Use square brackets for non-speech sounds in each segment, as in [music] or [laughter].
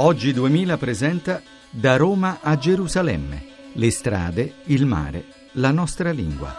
Oggi 2000 presenta Da Roma a Gerusalemme. Le strade, il mare, la nostra lingua.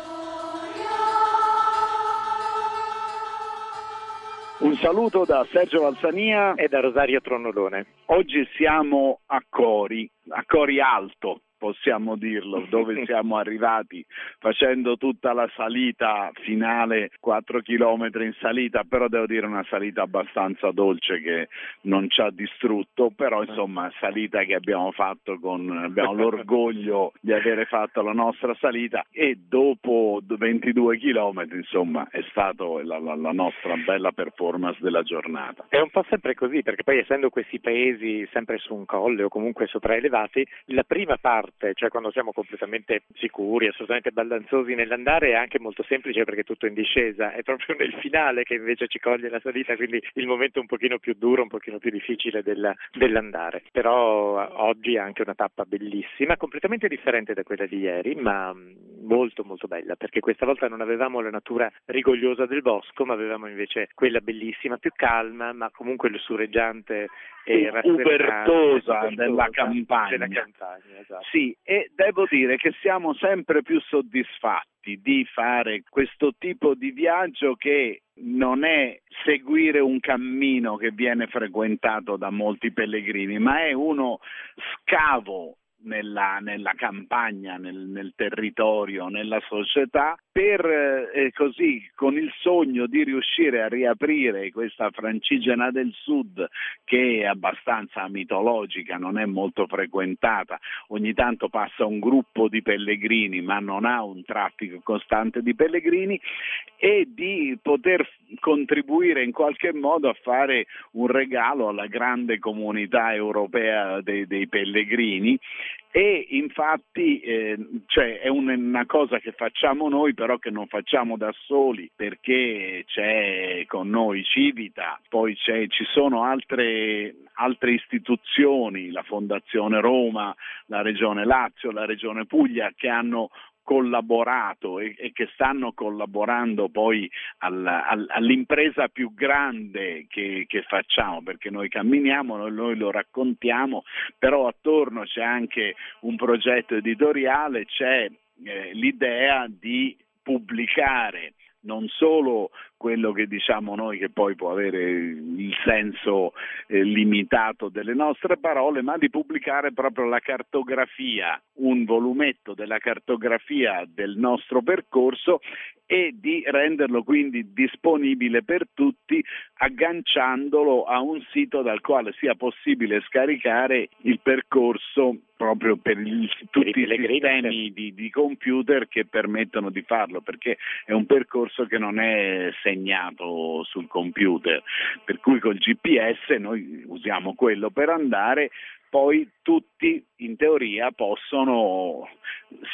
Un saluto da Sergio Valsania e da Rosario Tronnolone. Oggi siamo a Cori, a Cori Alto, possiamo dirlo, [laughs] dove siamo arrivati facendo tutta la salita finale, 4 km in salita, però devo dire una salita abbastanza dolce che non ci ha distrutto, però insomma salita che abbiamo fatto con, abbiamo l'orgoglio [laughs] di avere fatto la nostra salita e dopo 22 km insomma è stata la, la, la nostra bella performance della giornata. È un po' sempre così perché poi essendo questi paesi sempre su un colle o comunque sopraelevati, la prima parte parte, cioè quando siamo completamente sicuri, assolutamente baldanzosi nell'andare, è anche molto semplice perché tutto in discesa, è proprio nel finale che invece ci coglie la salita, quindi il momento un pochino più duro, un pochino più difficile della, dell'andare. Però oggi è anche una tappa bellissima, completamente differente da quella di ieri, ma molto molto bella, perché questa volta non avevamo la natura rigogliosa del bosco, ma avevamo invece quella bellissima, più calma, ma comunque lussureggiante e ubertosa della campagna. Della campagna esatto. Sì, e devo dire che siamo sempre più soddisfatti di fare questo tipo di viaggio che non è seguire un cammino che viene frequentato da molti pellegrini, ma è uno scavo nella, nella campagna, nel, nel, territorio, nella società, per eh, così con il sogno di riuscire a riaprire questa Francigena del Sud che è abbastanza mitologica, non è molto frequentata, ogni tanto passa un gruppo di pellegrini ma non ha un traffico costante di pellegrini e di poter contribuire in qualche modo a fare un regalo alla grande comunità europea dei, dei pellegrini e infatti eh, cioè è una cosa che facciamo noi però che non facciamo da soli perché c'è con noi Civita, poi ci sono altre, altre istituzioni, la Fondazione Roma, la Regione Lazio, la Regione Puglia che hanno collaborato e, e, che stanno collaborando poi al, al, all'impresa più grande che, che, facciamo, perché noi camminiamo, noi, noi, lo raccontiamo, però attorno c'è anche un progetto editoriale, c'è eh, l'idea di pubblicare non solo quello che diciamo noi che poi può avere il senso eh, limitato delle nostre parole, ma di pubblicare proprio la cartografia, un volumetto della cartografia del nostro percorso e di renderlo quindi disponibile per tutti agganciandolo a un sito dal quale sia possibile scaricare il percorso proprio per il, tutti i sistemi di, di, computer che permettono di farlo perché è un percorso che non è segnato sul computer. Per cui col GPS noi usiamo quello per andare poi tutti in teoria possono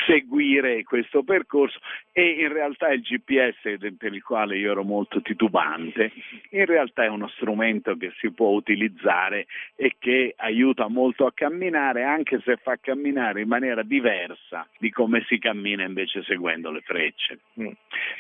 seguire questo percorso e in realtà il GPS per il quale io ero molto titubante, in realtà è uno strumento che si può utilizzare e che aiuta molto a camminare anche se fa camminare in maniera diversa di come si cammina invece seguendo le frecce. Mm.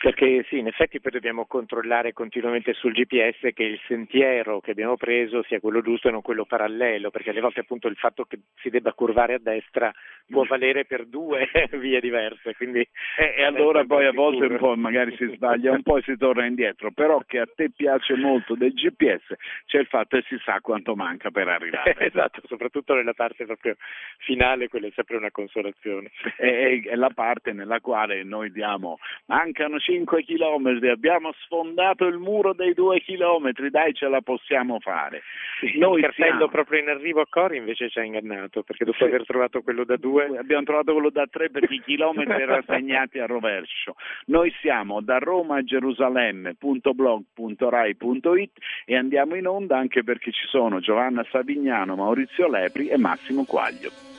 Perché sì, in effetti poi dobbiamo controllare continuamente sul GPS che il sentiero che abbiamo preso sia quello giusto e non quello parallelo, perché alle volte appunto il fatto che si debba curvare a destra può valere per due [laughs] vie diverse. Quindi e, e allora poi a volte un po' magari si sbaglia un po' e si torna indietro, però che a te piace molto del GPS c'è il fatto che si sa quanto manca per arrivare. [laughs] esatto, soprattutto nella parte proprio finale, quella è sempre una consolazione. È, è la parte nella quale noi diamo, mancano 5 chilometri, abbiamo sfondato il muro dei 2 chilometri, dai ce la possiamo fare. Sì, noi il cartello siamo... proprio in arrivo a Cori invece ci ha ingannato, perché dopo sì. aver trovato quello da 2 abbiamo trovato quello da 3 perché i chilometri erano [laughs] segnati a rovescio. Noi siamo da Roma a Gerusalemme.blog.rai.it e andiamo in onda anche perché ci sono Giovanna Savignano, Maurizio Lepri e Massimo Quaglio.